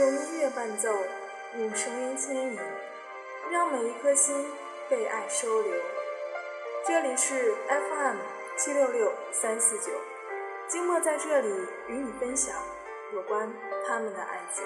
用音乐伴奏，用声音牵引，让每一颗心被爱收留。这里是 FM 七六六三四九，静默在这里与你分享有关他们的爱情。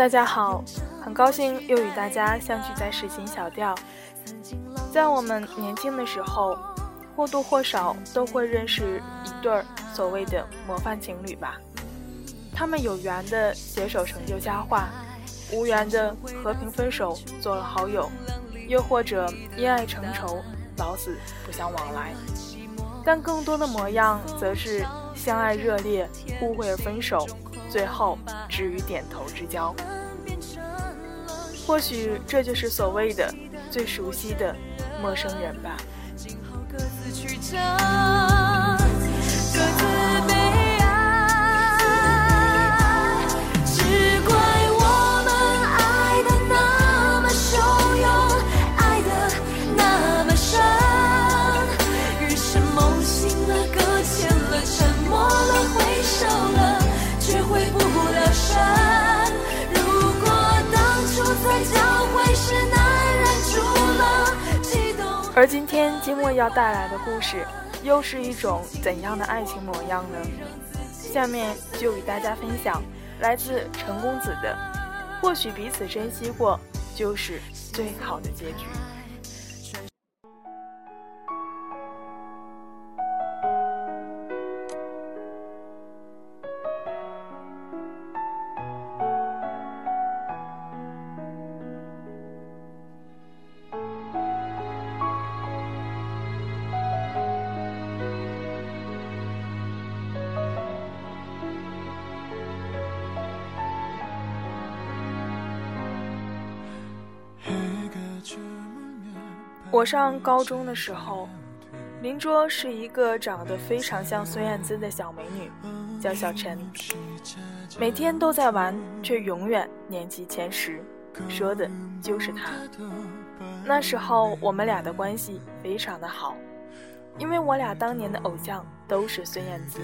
大家好，很高兴又与大家相聚在世情小调。在我们年轻的时候，或多或少都会认识一对儿所谓的模范情侣吧。他们有缘的携手成就佳话，无缘的和平分手做了好友，又或者因爱成仇，老死不相往来。但更多的模样，则是相爱热烈，误会而分手。最后，止于点头之交。或许这就是所谓的最熟悉的陌生人吧。今后各自曲折而今天金墨要带来的故事，又是一种怎样的爱情模样呢？下面就与大家分享来自陈公子的：“或许彼此珍惜过，就是最好的结局。”我上高中的时候，邻桌是一个长得非常像孙燕姿的小美女，叫小陈。每天都在玩，却永远年级前十，说的就是她。那时候我们俩的关系非常的好，因为我俩当年的偶像都是孙燕姿。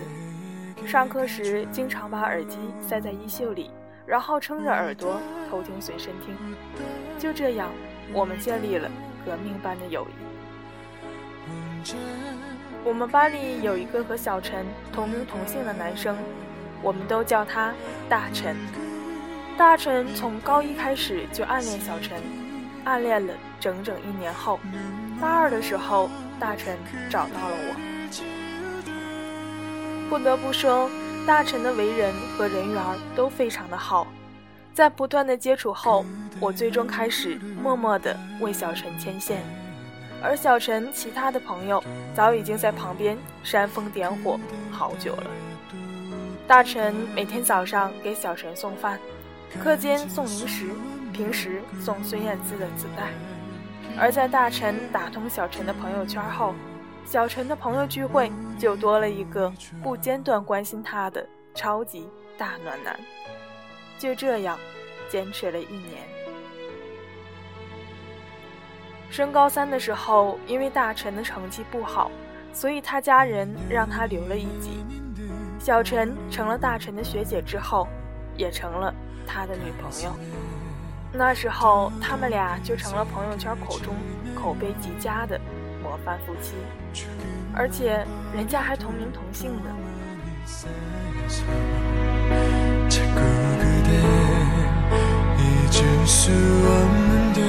上课时经常把耳机塞在衣袖里，然后撑着耳朵偷听随身听。就这样，我们建立了。革命般的友谊。我们班里有一个和小陈同名同姓的男生，我们都叫他大陈。大陈从高一开始就暗恋小陈，暗恋了整整一年后，大二的时候，大陈找到了我。不得不说，大陈的为人和人缘都非常的好。在不断的接触后，我最终开始默默的为小陈牵线，而小陈其他的朋友早已经在旁边煽风点火好久了。大陈每天早上给小陈送饭，课间送零食，平时送孙燕姿的磁带。而在大陈打通小陈的朋友圈后，小陈的朋友聚会就多了一个不间断关心他的超级大暖男。就这样，坚持了一年。升高三的时候，因为大陈的成绩不好，所以他家人让他留了一级。小陈成了大陈的学姐之后，也成了他的女朋友。那时候，他们俩就成了朋友圈口中口碑极佳的模范夫妻，而且人家还同名同姓呢。只是我们的。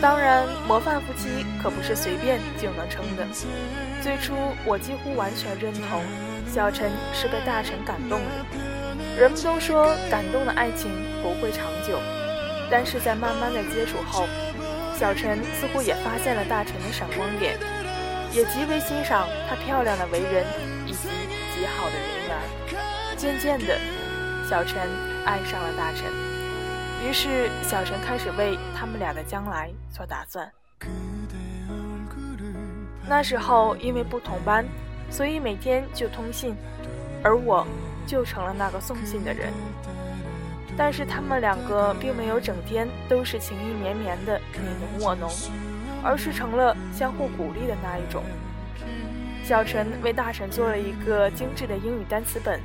当然，模范夫妻可不是随便就能称的。最初，我几乎完全认同小陈是被大陈感动了。人们都说感动的爱情不会长久，但是在慢慢的接触后，小陈似乎也发现了大陈的闪光点，也极为欣赏他漂亮的为人以及极好的人缘。渐渐的，小陈爱上了大陈，于是小陈开始为他们俩的将来做打算。那时候因为不同班，所以每天就通信，而我就成了那个送信的人。但是他们两个并没有整天都是情意绵绵的你侬我侬，而是成了相互鼓励的那一种。小陈为大陈做了一个精致的英语单词本，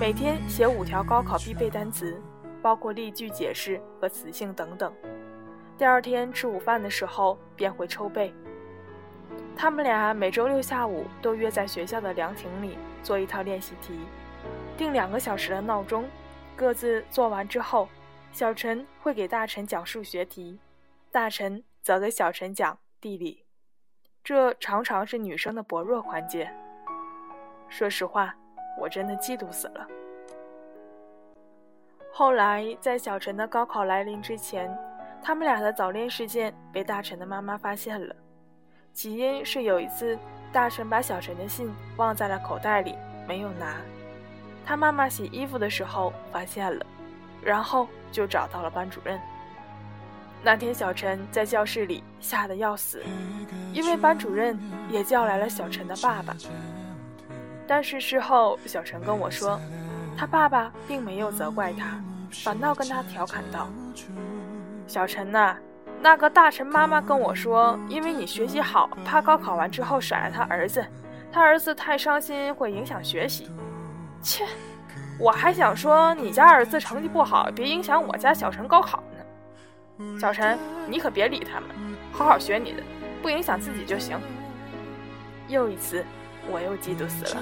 每天写五条高考必备单词，包括例句解释和词性等等。第二天吃午饭的时候便会抽背。他们俩每周六下午都约在学校的凉亭里做一套练习题，定两个小时的闹钟，各自做完之后，小陈会给大陈讲数学题，大陈则给小陈讲地理。这常常是女生的薄弱环节。说实话，我真的嫉妒死了。后来在小陈的高考来临之前，他们俩的早恋事件被大陈的妈妈发现了。起因是有一次，大陈把小陈的信忘在了口袋里，没有拿。他妈妈洗衣服的时候发现了，然后就找到了班主任。那天，小陈在教室里吓得要死，因为班主任也叫来了小陈的爸爸。但是事后，小陈跟我说，他爸爸并没有责怪他，反倒跟他调侃道：“小陈呐。”那个大臣妈妈跟我说，因为你学习好，怕高考完之后甩了他儿子，他儿子太伤心会影响学习。切，我还想说你家儿子成绩不好，别影响我家小陈高考呢。小陈，你可别理他们，好好学你的，不影响自己就行。又一次，我又嫉妒死了。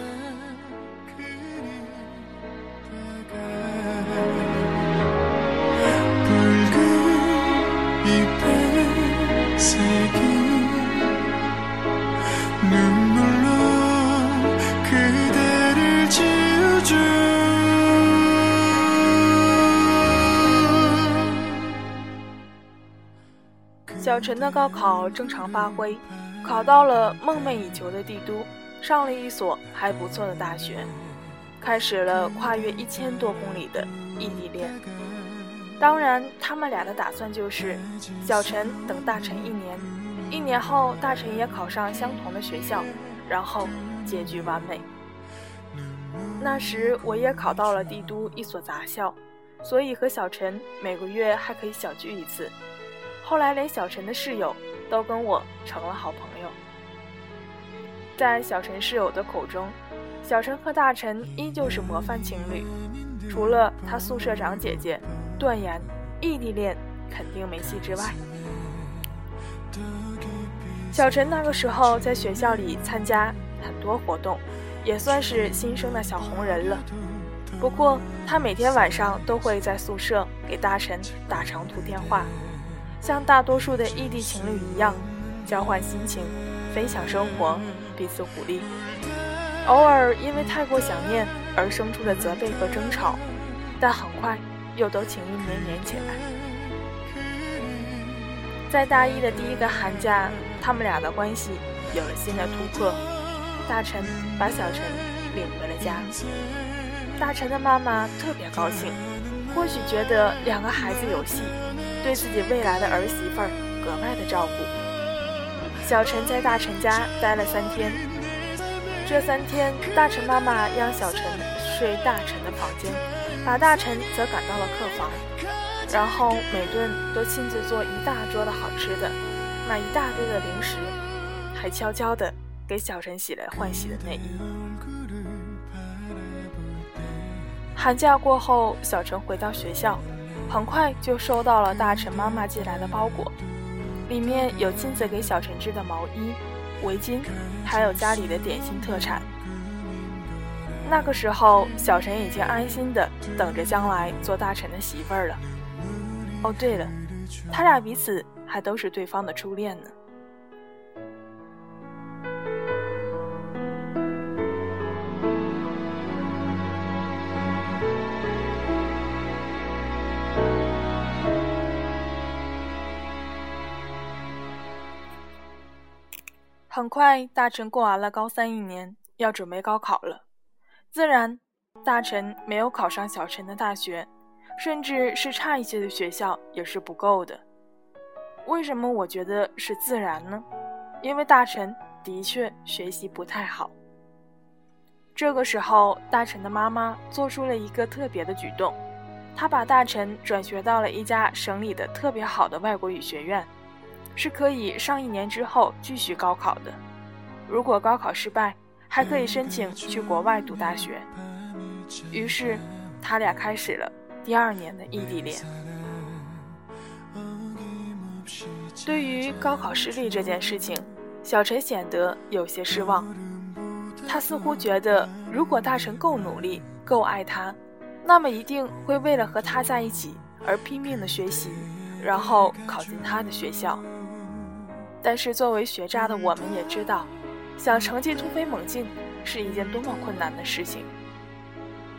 小陈的高考正常发挥，考到了梦寐以求的帝都，上了一所还不错的大学，开始了跨越一千多公里的异地恋。当然，他们俩的打算就是小陈等大陈一年，一年后大陈也考上相同的学校，然后结局完美。那时我也考到了帝都一所杂校，所以和小陈每个月还可以小聚一次。后来，连小陈的室友都跟我成了好朋友。在小陈室友的口中，小陈和大陈依旧是模范情侣，除了他宿舍长姐姐断言异地恋肯定没戏之外。小陈那个时候在学校里参加很多活动，也算是新生的小红人了。不过，他每天晚上都会在宿舍给大陈打长途电话。像大多数的异地情侣一样，交换心情，分享生活，彼此鼓励。偶尔因为太过想念而生出的责备和争吵，但很快又都情意绵绵起来。在大一的第一个寒假，他们俩的关系有了新的突破。大陈把小陈领回了家，大陈的妈妈特别高兴，或许觉得两个孩子有戏。对自己未来的儿媳妇儿格外的照顾。小陈在大陈家待了三天，这三天大陈妈妈让小陈睡大陈的房间，把大陈则赶到了客房，然后每顿都亲自做一大桌的好吃的，买一大堆的零食，还悄悄的给小陈洗了换洗的内衣。寒假过后，小陈回到学校。很快就收到了大臣妈妈寄来的包裹，里面有金子给小陈织的毛衣、围巾，还有家里的点心特产。那个时候，小陈已经安心的等着将来做大臣的媳妇儿了。哦，对了，他俩彼此还都是对方的初恋呢。很快，大臣过完了高三一年，要准备高考了。自然，大臣没有考上小陈的大学，甚至是差一些的学校也是不够的。为什么我觉得是自然呢？因为大臣的确学习不太好。这个时候，大臣的妈妈做出了一个特别的举动，她把大臣转学到了一家省里的特别好的外国语学院。是可以上一年之后继续高考的，如果高考失败，还可以申请去国外读大学。于是，他俩开始了第二年的异地恋。对于高考失利这件事情，小陈显得有些失望。他似乎觉得，如果大臣够努力、够爱他，那么一定会为了和他在一起而拼命的学习，然后考进他的学校。但是，作为学渣的我们也知道，想成绩突飞猛进是一件多么困难的事情。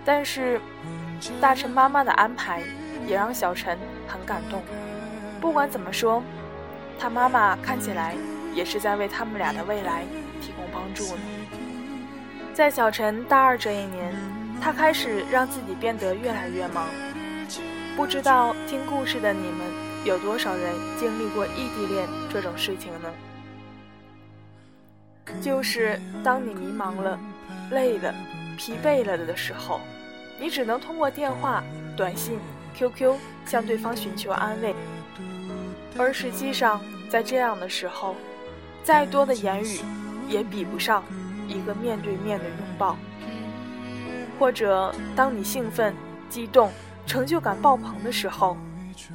但是，大陈妈妈的安排也让小陈很感动。不管怎么说，他妈妈看起来也是在为他们俩的未来提供帮助呢。在小陈大二这一年，他开始让自己变得越来越忙。不知道听故事的你们。有多少人经历过异地恋这种事情呢？就是当你迷茫了、累了、疲惫了的时候，你只能通过电话、短信、QQ 向对方寻求安慰。而实际上，在这样的时候，再多的言语也比不上一个面对面的拥抱。或者，当你兴奋、激动、成就感爆棚的时候。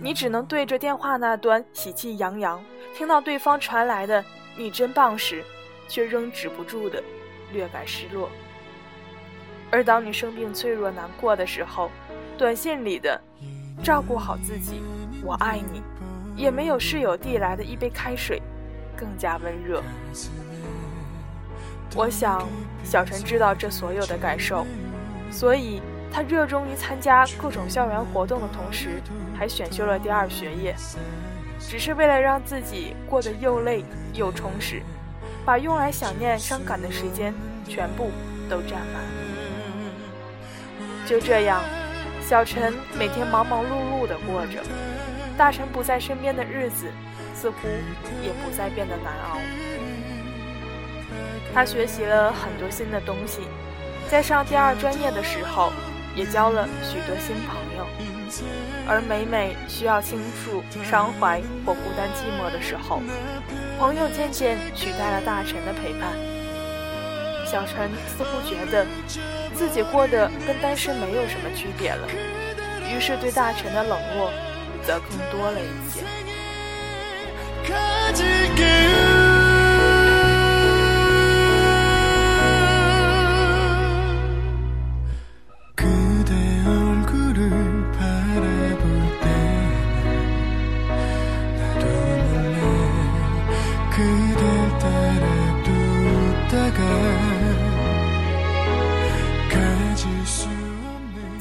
你只能对着电话那端喜气洋洋，听到对方传来的“你真棒”时，却仍止不住的略感失落。而当你生病、脆弱、难过的时候，短信里的“照顾好自己，我爱你”，也没有室友递来的一杯开水更加温热。我想，小陈知道这所有的感受，所以。他热衷于参加各种校园活动的同时，还选修了第二学业，只是为了让自己过得又累又充实，把用来想念、伤感的时间全部都占满。就这样，小陈每天忙忙碌碌地过着，大陈不在身边的日子，似乎也不再变得难熬。他学习了很多新的东西，在上第二专业的时候。也交了许多新朋友，而每每需要倾诉伤怀或孤单寂寞的时候，朋友渐渐取代了大臣的陪伴。小陈似乎觉得自己过得跟单身没有什么区别了，于是对大臣的冷漠则更多了一些。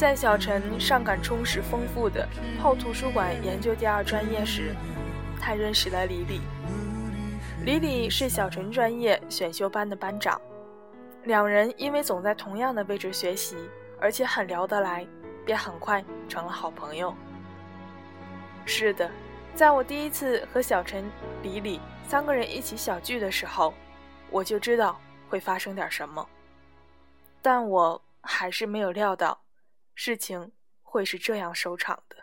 在小陈上感充实丰富的泡图书馆研究第二专业时，他认识了李李。李李是小陈专业选修班的班长，两人因为总在同样的位置学习，而且很聊得来，便很快成了好朋友。是的，在我第一次和小陈、李李三个人一起小聚的时候，我就知道会发生点什么，但我还是没有料到。事情会是这样收场的。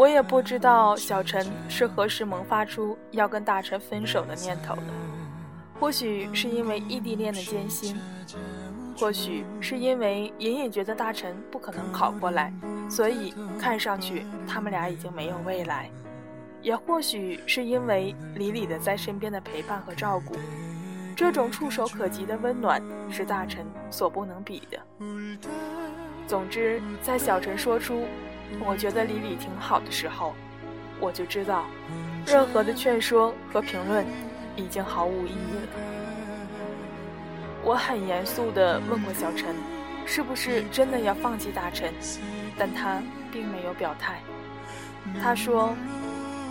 我也不知道小陈是何时萌发出要跟大陈分手的念头的，或许是因为异地恋的艰辛，或许是因为隐隐觉得大陈不可能考过来，所以看上去他们俩已经没有未来，也或许是因为李李的在身边的陪伴和照顾，这种触手可及的温暖是大臣所不能比的。总之，在小陈说出“我觉得李李挺好的”时候，我就知道，任何的劝说和评论已经毫无意义了。我很严肃地问过小陈，是不是真的要放弃大陈，但他并没有表态。他说：“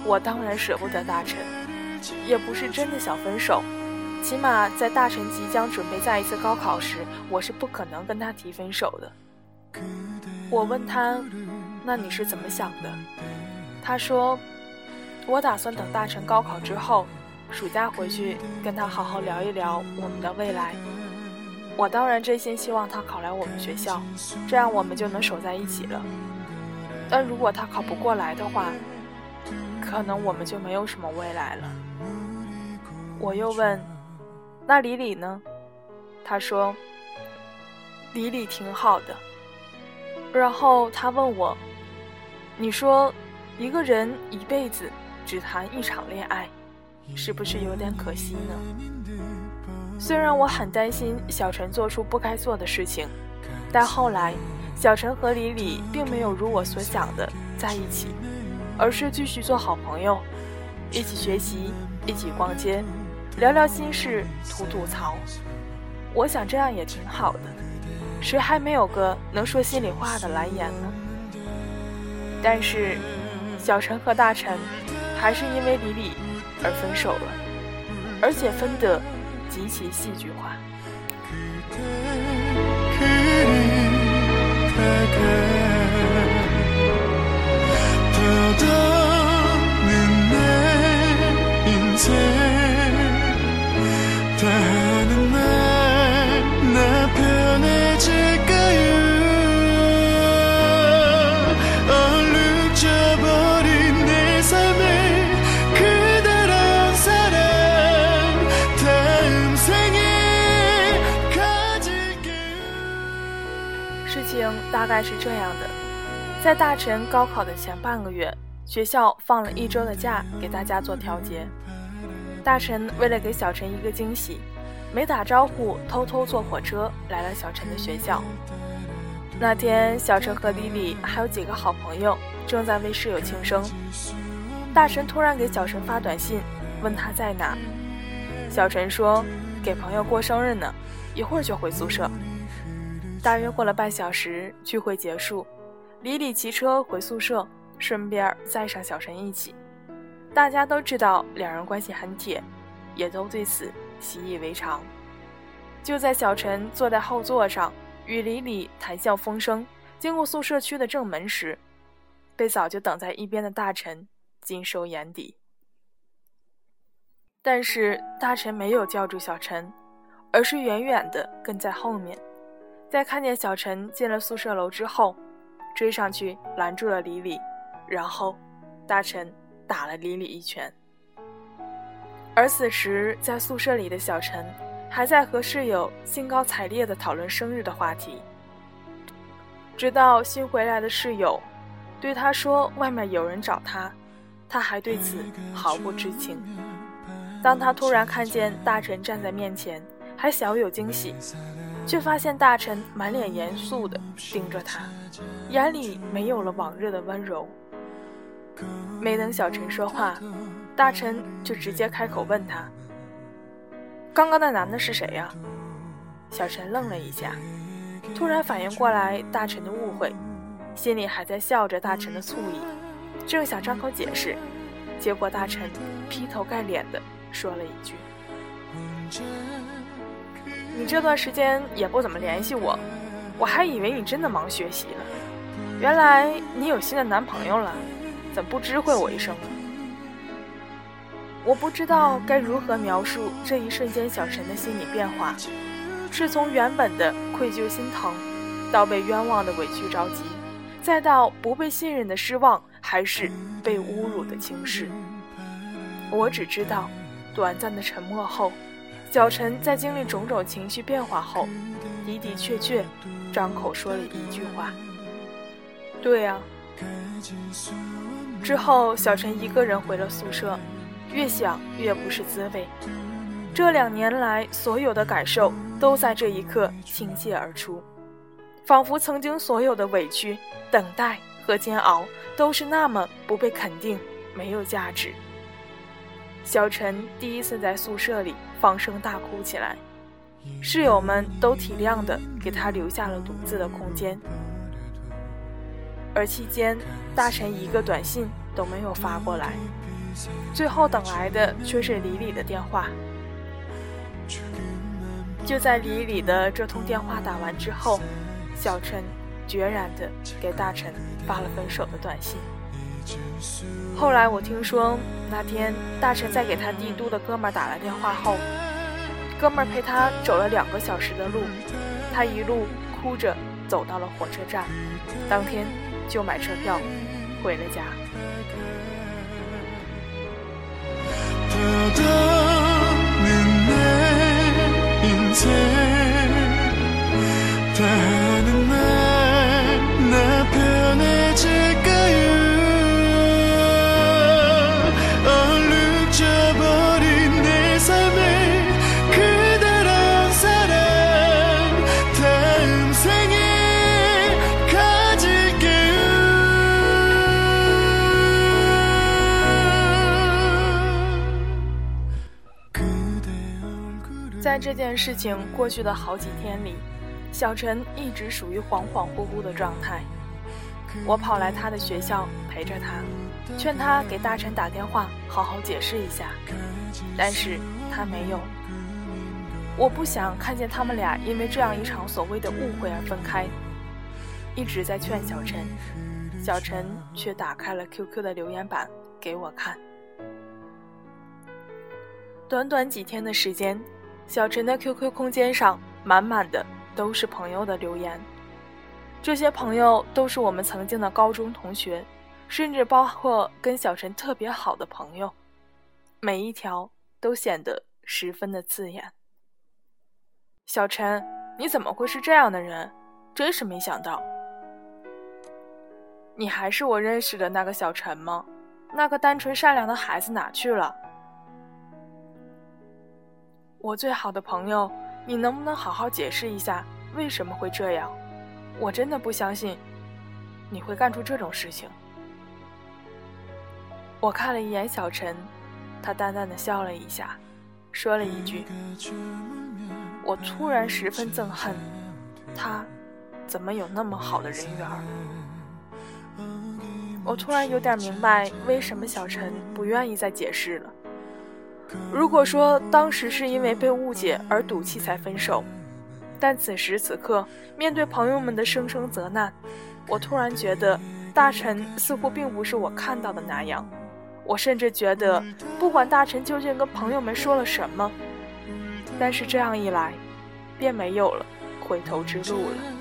我当然舍不得大陈，也不是真的想分手。”起码在大臣即将准备再一次高考时，我是不可能跟他提分手的。我问他：“那你是怎么想的？”他说：“我打算等大成高考之后，暑假回去跟他好好聊一聊我们的未来。我当然真心希望他考来我们学校，这样我们就能守在一起了。但如果他考不过来的话，可能我们就没有什么未来了。”我又问。那李李呢？他说：“李李挺好的。”然后他问我：“你说，一个人一辈子只谈一场恋爱，是不是有点可惜呢？”虽然我很担心小陈做出不该做的事情，但后来小陈和李李并没有如我所想的在一起，而是继续做好朋友，一起学习，一起逛街。聊聊心事，吐吐槽，我想这样也挺好的。谁还没有个能说心里话的蓝颜呢？但是，小陈和大陈还是因为李李而分手了，而且分得极其戏剧化。事情大概是这样的，在大陈高考的前半个月，学校放了一周的假给大家做调节。大陈为了给小陈一个惊喜，没打招呼，偷偷坐火车来了小陈的学校。那天，小陈和李李还有几个好朋友正在为室友庆生。大陈突然给小陈发短信，问他在哪。小陈说：“给朋友过生日呢，一会儿就回宿舍。”大约过了半小时，聚会结束，李李骑车回宿舍，顺便载上小陈一起。大家都知道两人关系很铁，也都对此习以为常。就在小陈坐在后座上与李李谈笑风生，经过宿舍区的正门时，被早就等在一边的大陈尽收眼底。但是大陈没有叫住小陈，而是远远地跟在后面。在看见小陈进了宿舍楼之后，追上去拦住了李李，然后大陈。打了李李一拳，而此时在宿舍里的小陈还在和室友兴高采烈地讨论生日的话题，直到新回来的室友对他说外面有人找他，他还对此毫不知情。当他突然看见大臣站在面前，还小有惊喜，却发现大臣满脸严肃地盯着他，眼里没有了往日的温柔。没等小陈说话，大臣就直接开口问他：“刚刚那男的是谁呀？”小陈愣了一下，突然反应过来大臣的误会，心里还在笑着大臣的醋意，正想张口解释，结果大臣劈头盖脸的说了一句：“你这段时间也不怎么联系我，我还以为你真的忙学习了，原来你有新的男朋友了。”怎么不知会我一声呢？我不知道该如何描述这一瞬间小陈的心理变化，是从原本的愧疚心疼，到被冤枉的委屈着急，再到不被信任的失望，还是被侮辱的轻视。我只知道，短暂的沉默后，小陈在经历种种情绪变化后，的的确确张口说了一句话：“对呀。”之后，小陈一个人回了宿舍，越想越不是滋味。这两年来所有的感受都在这一刻倾泻而出，仿佛曾经所有的委屈、等待和煎熬都是那么不被肯定，没有价值。小陈第一次在宿舍里放声大哭起来，室友们都体谅的给他留下了独自的空间，而期间大陈一个短信都没有发过来，最后等来的却是李李的电话。就在李李的这通电话打完之后，小陈决然的给大陈发了分手的短信。后来我听说，那天大臣在给他帝都的哥们儿打了电话后，哥们儿陪他走了两个小时的路，他一路哭着走到了火车站，当天就买车票回了家。在这件事情过去的好几天里，小陈一直属于恍恍惚惚的状态。我跑来他的学校陪着他，劝他给大陈打电话，好好解释一下，但是他没有。我不想看见他们俩因为这样一场所谓的误会而分开，一直在劝小陈，小陈却打开了 QQ 的留言板给我看。短短几天的时间。小陈的 QQ 空间上满满的都是朋友的留言，这些朋友都是我们曾经的高中同学，甚至包括跟小陈特别好的朋友，每一条都显得十分的刺眼。小陈，你怎么会是这样的人？真是没想到，你还是我认识的那个小陈吗？那个单纯善良的孩子哪去了？我最好的朋友，你能不能好好解释一下为什么会这样？我真的不相信你会干出这种事情。我看了一眼小陈，他淡淡的笑了一下，说了一句：“我突然十分憎恨他，怎么有那么好的人缘？”我突然有点明白为什么小陈不愿意再解释了。如果说当时是因为被误解而赌气才分手，但此时此刻面对朋友们的声声责难，我突然觉得大臣似乎并不是我看到的那样。我甚至觉得，不管大臣究竟跟朋友们说了什么，但是这样一来，便没有了回头之路了。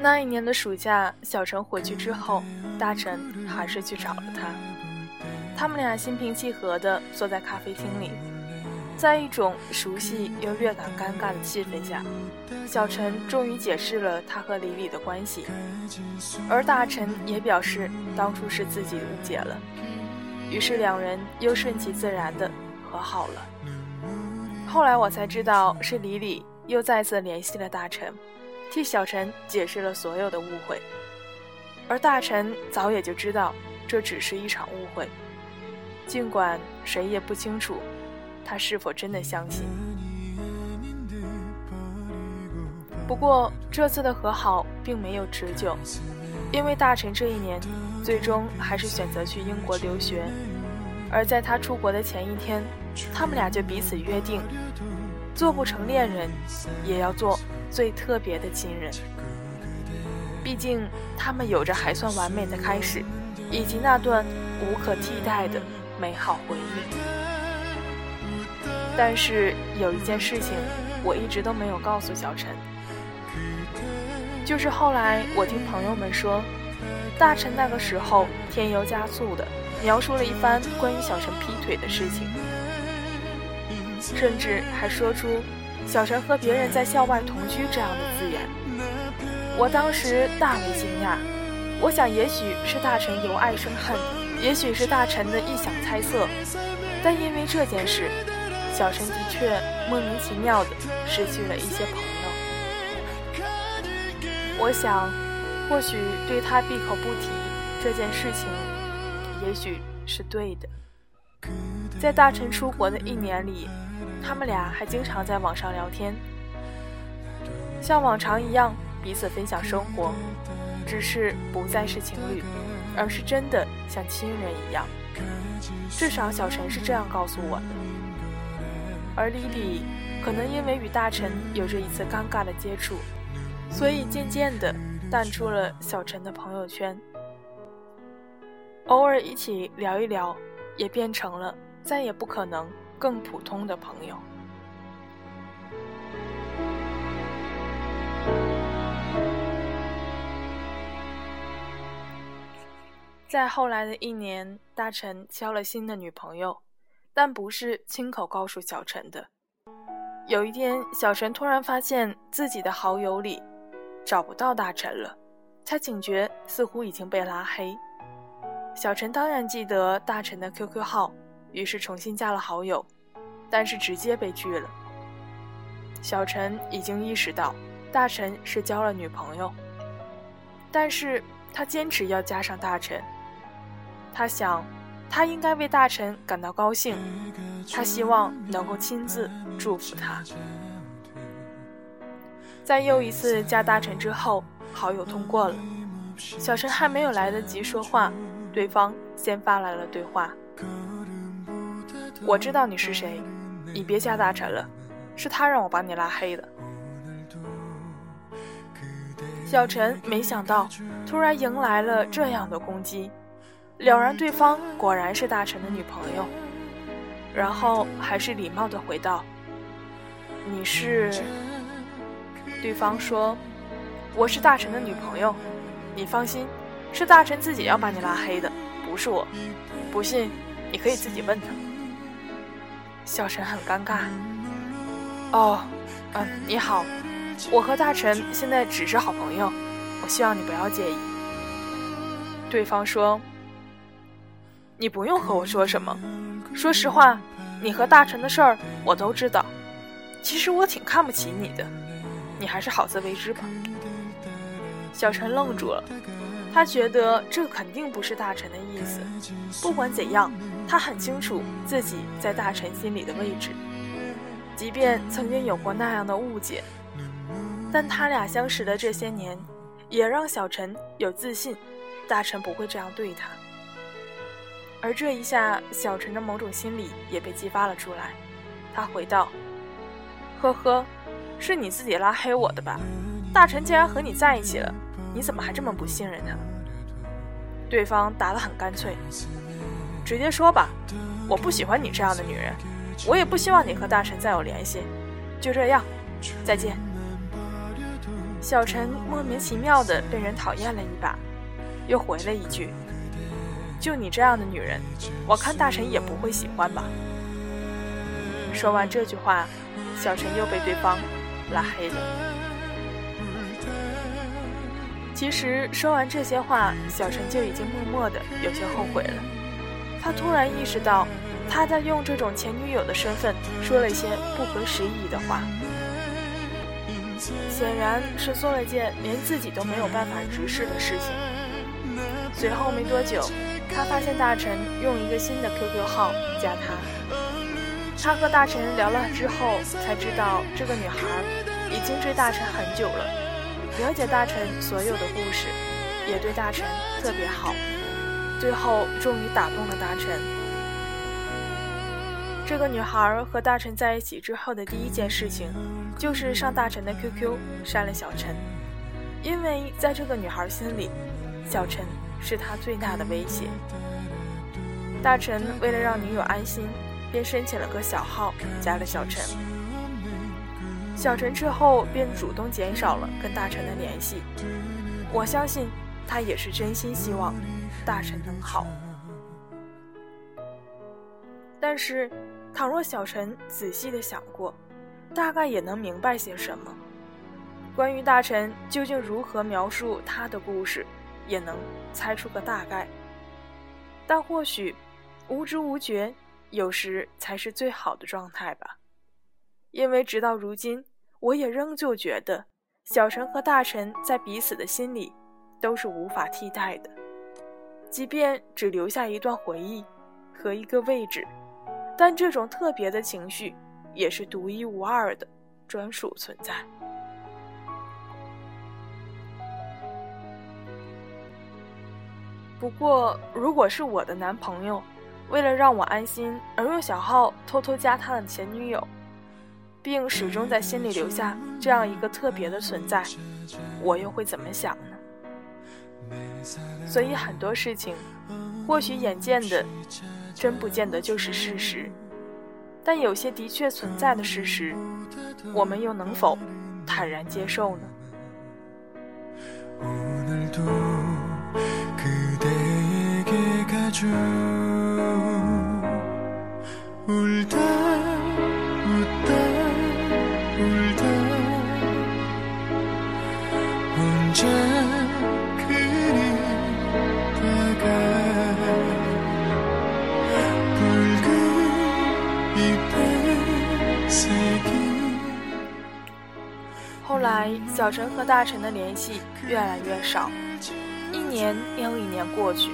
那一年的暑假，小陈回去之后，大陈还是去找了他。他们俩心平气和地坐在咖啡厅里，在一种熟悉又略感尴尬的气氛下，小陈终于解释了他和李李的关系，而大陈也表示当初是自己误解了。于是两人又顺其自然地和好了。后来我才知道，是李李又再次联系了大陈。替小陈解释了所有的误会，而大陈早也就知道这只是一场误会，尽管谁也不清楚他是否真的相信。不过这次的和好并没有持久，因为大陈这一年最终还是选择去英国留学，而在他出国的前一天，他们俩就彼此约定，做不成恋人，也要做。最特别的亲人，毕竟他们有着还算完美的开始，以及那段无可替代的美好回忆。但是有一件事情，我一直都没有告诉小陈，就是后来我听朋友们说，大臣那个时候添油加醋的描述了一番关于小陈劈腿的事情，甚至还说出小陈和别人在校外同居这样的字眼。我当时大为惊讶，我想也许是大臣由爱生恨，也许是大臣的臆想猜测，但因为这件事，小陈的确莫名其妙的失去了一些朋友。我想。或许对他闭口不提这件事情，也许是对的。在大臣出国的一年里，他们俩还经常在网上聊天，像往常一样彼此分享生活，只是不再是情侣，而是真的像亲人一样。至少小陈是这样告诉我的。而莉莉可能因为与大臣有着一次尴尬的接触，所以渐渐的。淡出了小陈的朋友圈，偶尔一起聊一聊，也变成了再也不可能更普通的朋友。在后来的一年，大陈交了新的女朋友，但不是亲口告诉小陈的。有一天，小陈突然发现自己的好友里。找不到大陈了，他警觉似乎已经被拉黑。小陈当然记得大陈的 QQ 号，于是重新加了好友，但是直接被拒了。小陈已经意识到大陈是交了女朋友，但是他坚持要加上大陈。他想，他应该为大陈感到高兴，他希望能够亲自祝福他。在又一次加大陈之后，好友通过了。小陈还没有来得及说话，对方先发来了对话：“我知道你是谁，你别加大臣了，是他让我把你拉黑的。”小陈没想到突然迎来了这样的攻击，了然对方果然是大陈的女朋友，然后还是礼貌的回道：“你是？”对方说：“我是大臣的女朋友，你放心，是大臣自己要把你拉黑的，不是我。不信，你可以自己问他。”小陈很尴尬。哦，嗯，你好，我和大臣现在只是好朋友，我希望你不要介意。对方说：“你不用和我说什么，说实话，你和大臣的事儿我都知道。其实我挺看不起你的。”你还是好自为之吧。小陈愣住了，他觉得这肯定不是大臣的意思。不管怎样，他很清楚自己在大臣心里的位置。即便曾经有过那样的误解，但他俩相识的这些年，也让小陈有自信，大臣不会这样对他。而这一下，小陈的某种心理也被激发了出来。他回道：“呵呵。”是你自己拉黑我的吧？大臣既然和你在一起了，你怎么还这么不信任他？对方答得很干脆，直接说吧，我不喜欢你这样的女人，我也不希望你和大臣再有联系，就这样，再见。小陈莫名其妙的被人讨厌了一把，又回了一句：“就你这样的女人，我看大臣也不会喜欢吧。”说完这句话，小陈又被对方。拉黑的。其实说完这些话，小陈就已经默默的有些后悔了。他突然意识到，他在用这种前女友的身份说了一些不合时宜的话，显然是做了件连自己都没有办法直视的事情。随后没多久，他发现大臣用一个新的 QQ 号加他。他和大臣聊了之后，才知道这个女孩已经追大臣很久了，了解大臣所有的故事，也对大臣特别好。最后终于打动了大臣。这个女孩和大臣在一起之后的第一件事情，就是上大臣的 QQ 删了小陈，因为在这个女孩心里，小陈是她最大的威胁。大臣为了让女友安心。便申请了个小号，加了小陈。小陈之后便主动减少了跟大陈的联系。我相信，他也是真心希望大臣能好。但是，倘若小陈仔细的想过，大概也能明白些什么。关于大臣究竟如何描述他的故事，也能猜出个大概。但或许，无知无觉，有时才是最好的状态吧。因为直到如今，我也仍旧觉得，小陈和大臣在彼此的心里，都是无法替代的。即便只留下一段回忆和一个位置。但这种特别的情绪也是独一无二的专属存在。不过，如果是我的男朋友，为了让我安心而用小号偷偷加他的前女友，并始终在心里留下这样一个特别的存在，我又会怎么想呢？所以很多事情，或许眼见的。真不见得就是事实，但有些的确存在的事实，我们又能否坦然接受呢？小陈和大陈的联系越来越少，一年又一年过去，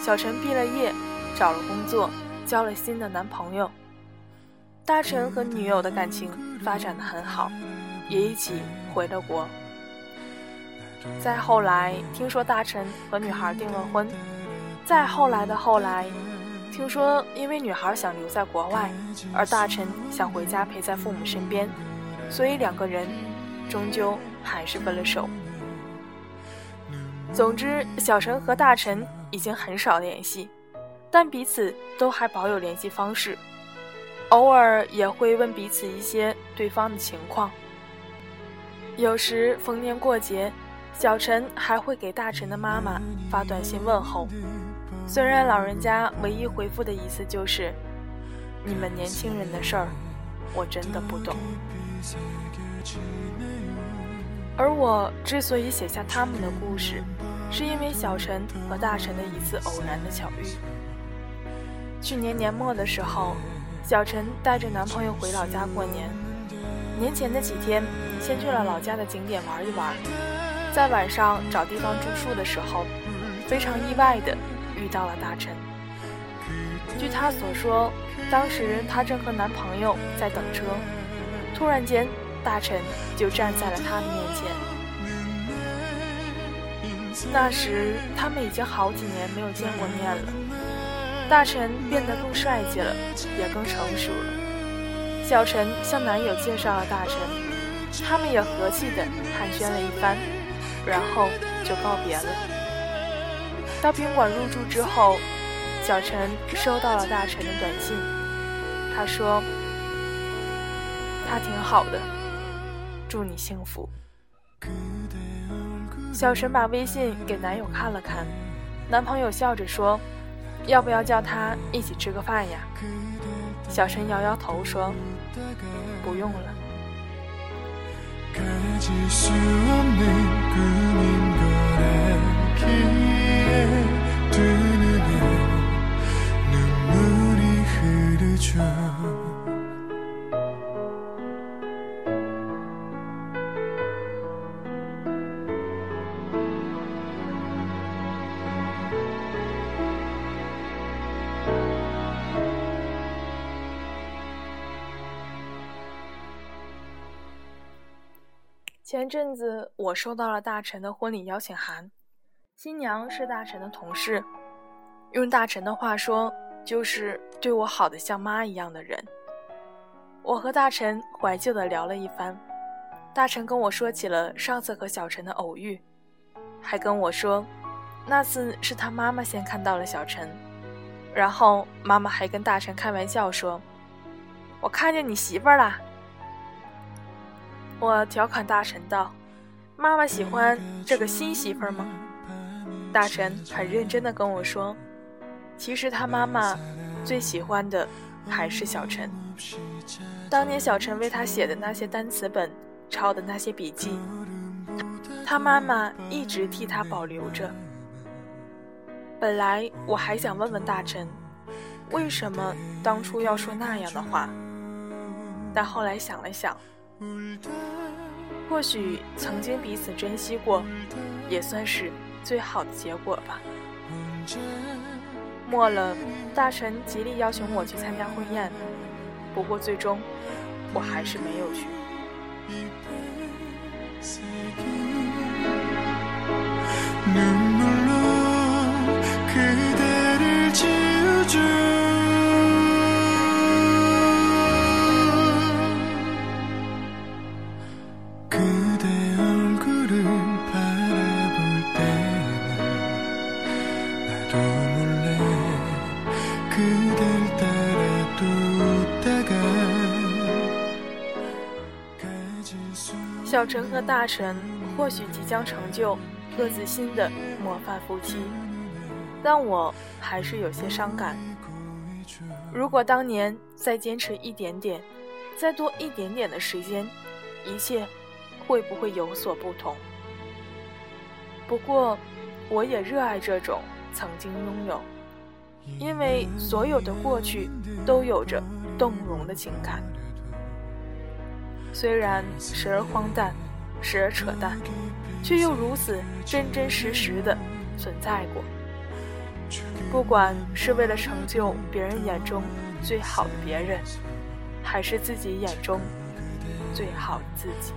小陈毕了业，找了工作，交了新的男朋友。大陈和女友的感情发展的很好，也一起回了国。再后来，听说大陈和女孩订了婚。再后来的后来，听说因为女孩想留在国外，而大陈想回家陪在父母身边，所以两个人。终究还是分了手。总之，小陈和大陈已经很少联系，但彼此都还保有联系方式，偶尔也会问彼此一些对方的情况。有时逢年过节，小陈还会给大陈的妈妈发短信问候，虽然老人家唯一回复的意思就是：“你们年轻人的事儿，我真的不懂。”而我之所以写下他们的故事，是因为小陈和大陈的一次偶然的巧遇。去年年末的时候，小陈带着男朋友回老家过年。年前的几天，先去了老家的景点玩一玩，在晚上找地方住宿的时候，非常意外的遇到了大陈。据她所说，当时她正和男朋友在等车，突然间。大臣就站在了他的面前。那时他们已经好几年没有见过面了，大臣变得更帅气了，也更成熟了。小陈向男友介绍了大臣，他们也和气的寒暄了一番，然后就告别了。到宾馆入住之后，小陈收到了大臣的短信，他说他挺好的。祝你幸福。小陈把微信给男友看了看，男朋友笑着说：“要不要叫他一起吃个饭呀？”小陈摇摇头说：“不用了。”前阵子我收到了大陈的婚礼邀请函，新娘是大陈的同事，用大陈的话说，就是对我好的像妈一样的人。我和大陈怀旧的聊了一番，大陈跟我说起了上次和小陈的偶遇，还跟我说，那次是他妈妈先看到了小陈，然后妈妈还跟大陈开玩笑说：“我看见你媳妇儿了。”我调侃大臣道：“妈妈喜欢这个新媳妇吗？”大臣很认真的跟我说，其实他妈妈最喜欢的还是小陈。当年小陈为他写的那些单词本、抄的那些笔记，他妈妈一直替他保留着。本来我还想问问大臣，为什么当初要说那样的话，但后来想了想，或许曾经彼此珍惜过，也算是。最好的结果吧。末了，大臣极力邀请我去参加婚宴，不过最终我还是没有去。小陈和大臣或许即将成就各自新的模范夫妻，但我还是有些伤感。如果当年再坚持一点点，再多一点点的时间，一切会不会有所不同？不过，我也热爱这种曾经拥有，因为所有的过去都有着动容的情感。虽然时而荒诞，时而扯淡，却又如此真真实实的存在过。不管是为了成就别人眼中最好的别人，还是自己眼中最好的自己。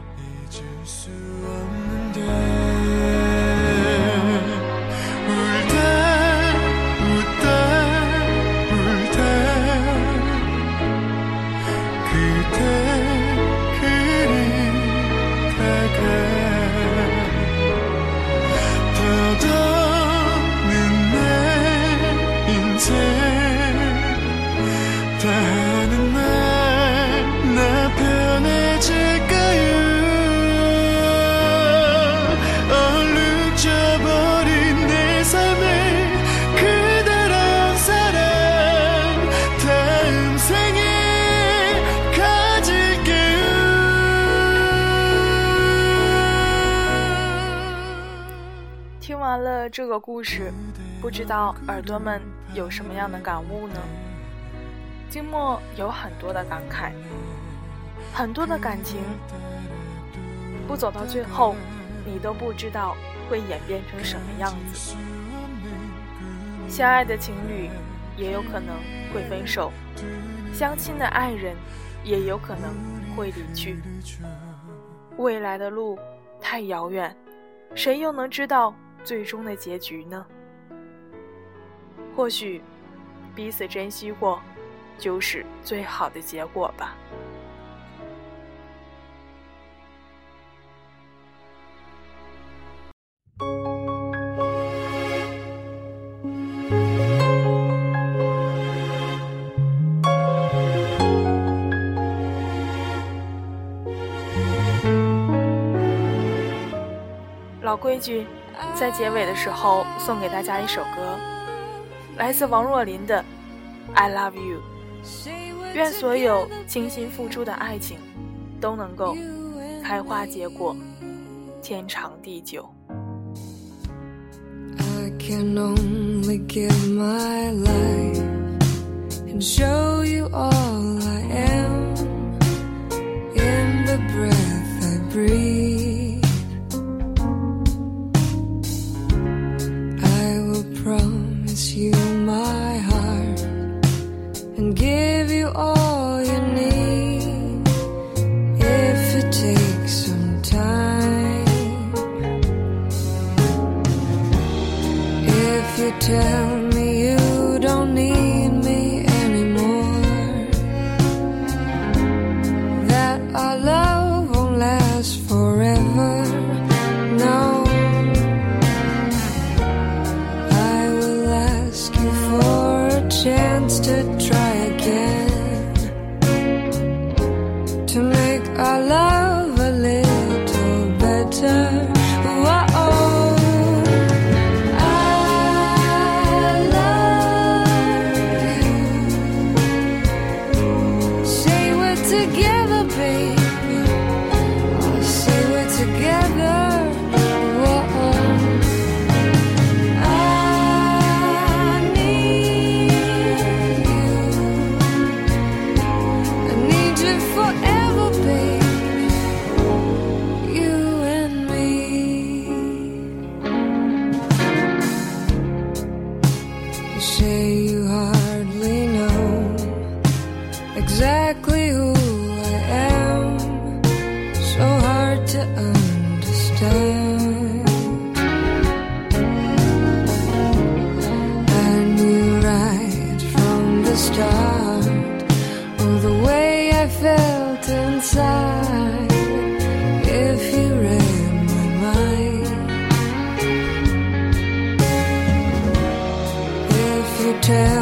这个故事，不知道耳朵们有什么样的感悟呢？静默有很多的感慨，很多的感情，不走到最后，你都不知道会演变成什么样子。相爱的情侣也有可能会分手，相亲的爱人也有可能会离去。未来的路太遥远，谁又能知道？最终的结局呢？或许彼此珍惜过，就是最好的结果吧。老规矩。在结尾的时候送给大家一首歌，来自王若琳的《I Love You》。愿所有倾心付出的爱情，都能够开花结果，天长地久。I can only give my life and show you all I am in the breath I breathe. you tell me if you read my mind. If you tell